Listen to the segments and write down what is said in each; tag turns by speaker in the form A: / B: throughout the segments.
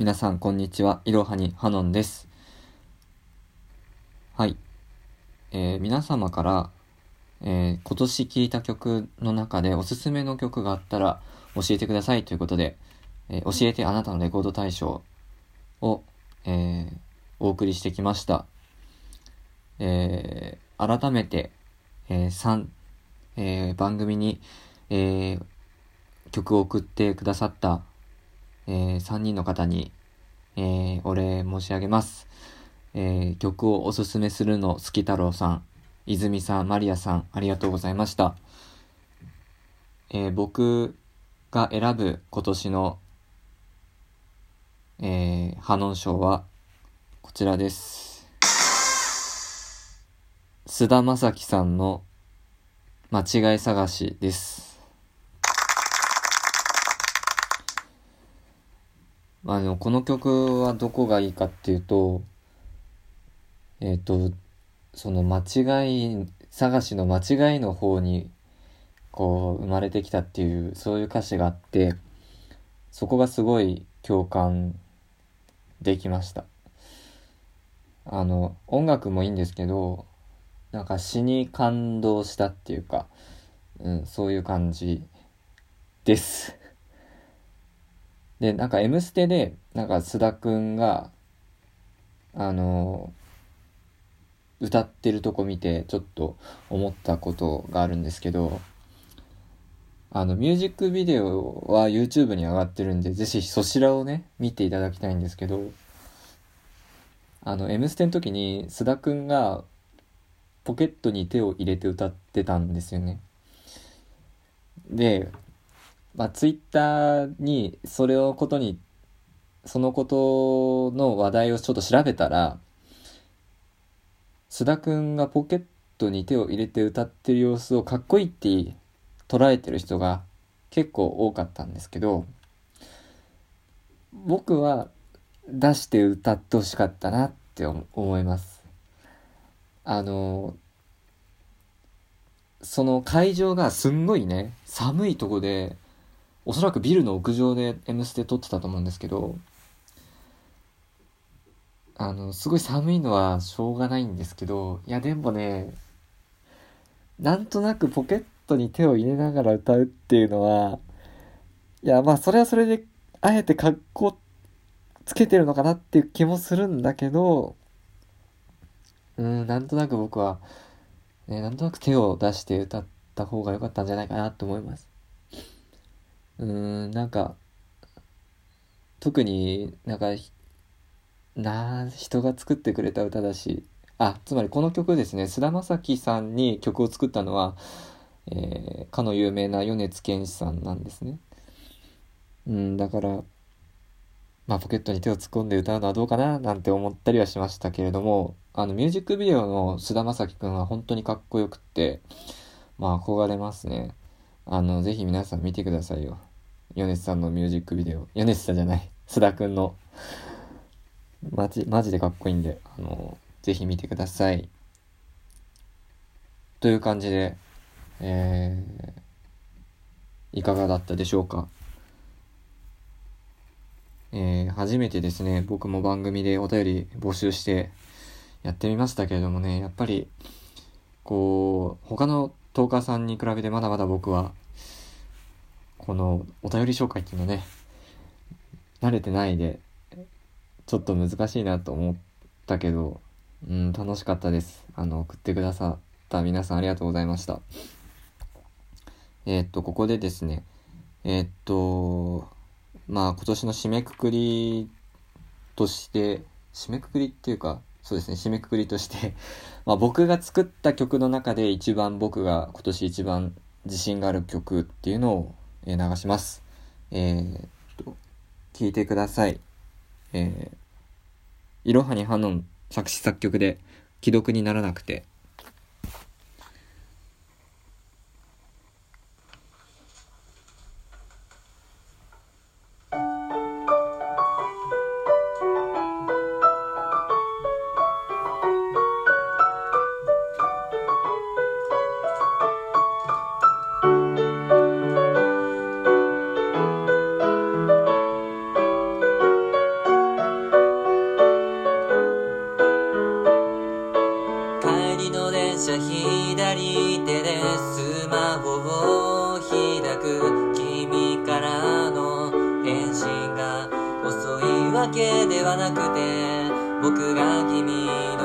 A: 皆さんこんにちは。いろはにハノンです。はい。えー、皆様から、えー、今年聴いた曲の中でおすすめの曲があったら教えてくださいということで、えー、教えてあなたのレコード大賞を、えお送りしてきました。え改めて、え3、え番組に、え曲を送ってくださったえー、3人の方に、えー、お礼申し上げます。えー、曲をおすすめするの好き太郎さん、泉さん、マリアさん、ありがとうございました。えー、僕が選ぶ今年の、えー、ハノン賞はこちらです。菅田将暉さんの間違い探しです。あの、この曲はどこがいいかっていうと、えっ、ー、と、その間違い、探しの間違いの方に、こう、生まれてきたっていう、そういう歌詞があって、そこがすごい共感できました。あの、音楽もいいんですけど、なんか詩に感動したっていうか、うん、そういう感じです。で、なんか、M ステで、なんか、須田くんが、あのー、歌ってるとこ見て、ちょっと思ったことがあるんですけど、あの、ミュージックビデオは YouTube に上がってるんで、ぜひそちらをね、見ていただきたいんですけど、あの、M ステの時に須田くんがポケットに手を入れて歌ってたんですよね。で、まあ、ツイッターにそれをことに、そのことの話題をちょっと調べたら、須田くんがポケットに手を入れて歌ってる様子をかっこいいって捉えてる人が結構多かったんですけど、僕は出して歌ってほしかったなって思います。あの、その会場がすんごいね、寒いとこで、おそらくビルの屋上で「M ステ」撮ってたと思うんですけどあのすごい寒いのはしょうがないんですけどいやでもねなんとなくポケットに手を入れながら歌うっていうのはいやまあそれはそれであえて格好つけてるのかなっていう気もするんだけどうんなんとなく僕は、ね、なんとなく手を出して歌った方が良かったんじゃないかなと思います。うーん、なんか、特になんか、な人が作ってくれた歌だし、あ、つまりこの曲ですね、菅田将暉さんに曲を作ったのは、えー、かの有名な米津玄師さんなんですね。うん、だから、まあ、ポケットに手を突っ込んで歌うのはどうかななんて思ったりはしましたけれども、あの、ミュージックビデオの菅田将暉くんは本当にかっこよくって、まあ、憧れますね。あの、ぜひ皆さん見てくださいよ。米津さんのミュージックビデオ。米津さんじゃない。須田くんの。マジ、マジでかっこいいんで、あの、ぜひ見てください。という感じで、えー、いかがだったでしょうか。えー、初めてですね、僕も番組でお便り募集してやってみましたけれどもね、やっぱり、こう、他のトーカーさんに比べてまだまだ僕はこのお便り紹介っていうのね、慣れてないで、ちょっと難しいなと思ったけど、うん、楽しかったです。あの、送ってくださった皆さんありがとうございました。えー、っと、ここでですね、えー、っと、まあ今年の締めくくりとして、締めくくりっていうか、そうですね、締めくくりとして まあ僕が作った曲の中で一番僕が今年一番自信がある曲っていうのをえ流します。えー、っと、聞いてください。えー、いろはにハノン作詞作曲で既読にならなくて、りの電車左手でスマホを開く君からの返信が遅いわけではなくて僕が君の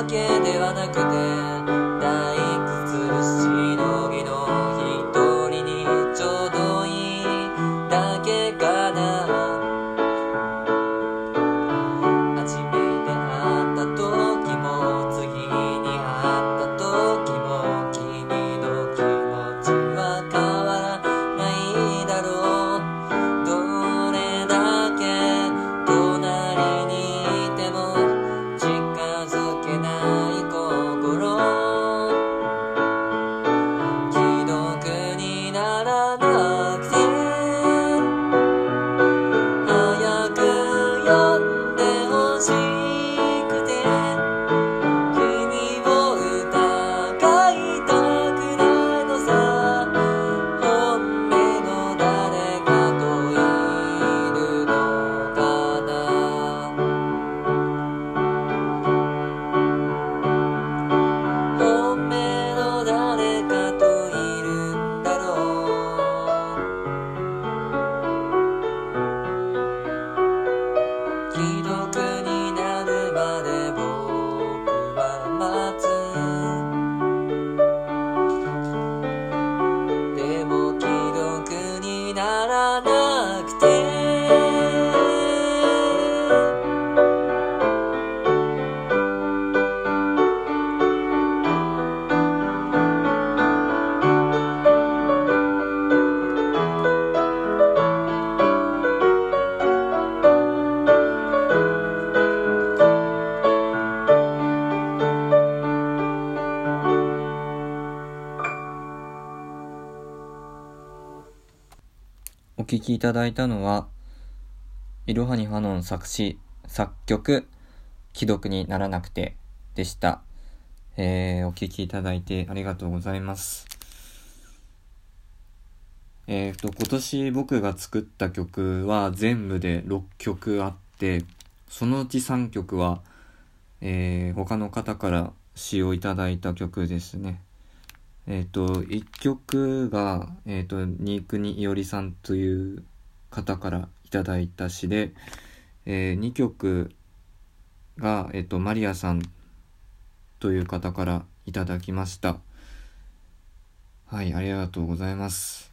A: わけではなくて。
B: 聴きいただいたのは、いろはにファノン作詞、作曲、既読にならなくてでした。えー、お聴きいただいてありがとうございます。えーと、今年僕が作った曲は全部で6曲あって、そのうち3曲は、えー、他の方から使用いただいた曲ですね。えっ、と、1曲が、えっ、と、新国いおりさんという方からいただいた詩で、え2曲が、えっ、と、マリアさんという方からいただきました。はい、ありがとうございます。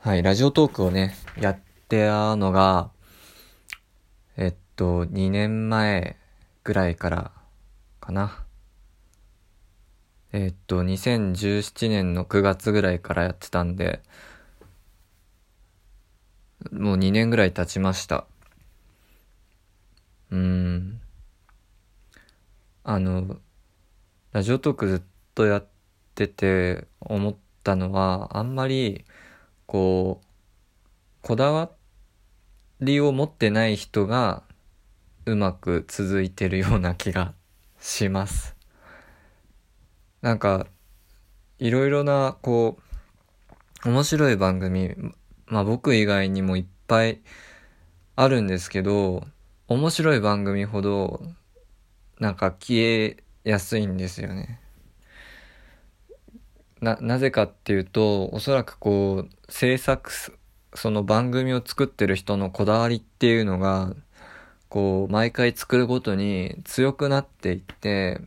B: はい、ラジオトークをね、やってたのが、えっと、2年前ぐらいからかな。えっと、2017年の9月ぐらいからやってたんで、もう2年ぐらい経ちました。うん。あの、ラジオトークずっとやってて思ったのは、あんまり、こう、こだわりを持ってない人がうまく続いてるような気がします。なんか、いろいろな、こう、面白い番組、まあ僕以外にもいっぱいあるんですけど、面白い番組ほど、なんか消えやすいんですよね。
A: な、なぜかっていうと、おそらくこう、制作す、その番組を作ってる人のこだわりっていうのが、こう、毎回作るごとに強くなっていって、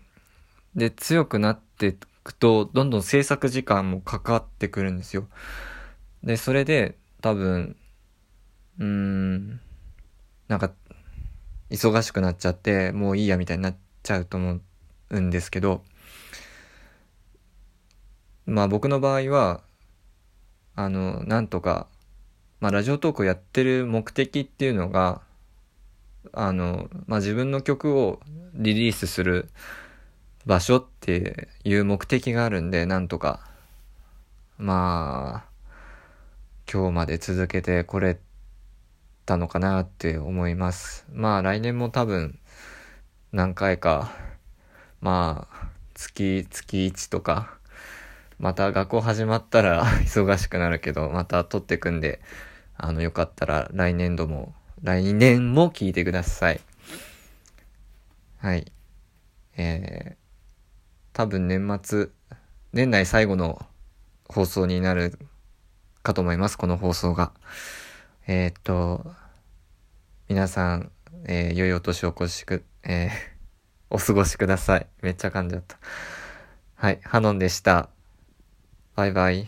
A: で、強くなっていくと、どんどん制作時間もかかってくるんですよ。で、それで、多分、うーん、なんか、忙しくなっちゃって、もういいやみたいになっちゃうと思うんですけど、まあ僕の場合は、あの、なんとか、まあラジオトークをやってる目的っていうのが、あの、まあ自分の曲をリリースする場所っていう目的があるんで、なんとか、まあ、今日まで続けてこれたのかなって思います。まあ来年も多分何回か、まあ月、月1とか、また学校始まったら 忙しくなるけど、また撮ってくんで、あのよかったら来年度も、来年も聞いてください。はい。えー、多分年末、年内最後の放送になるかと思います、この放送が。えー、っと、皆さん、えー良いお年をお越しく、えー お過ごしください。めっちゃ噛んじゃった。はい、ハノンでした。バイバイ。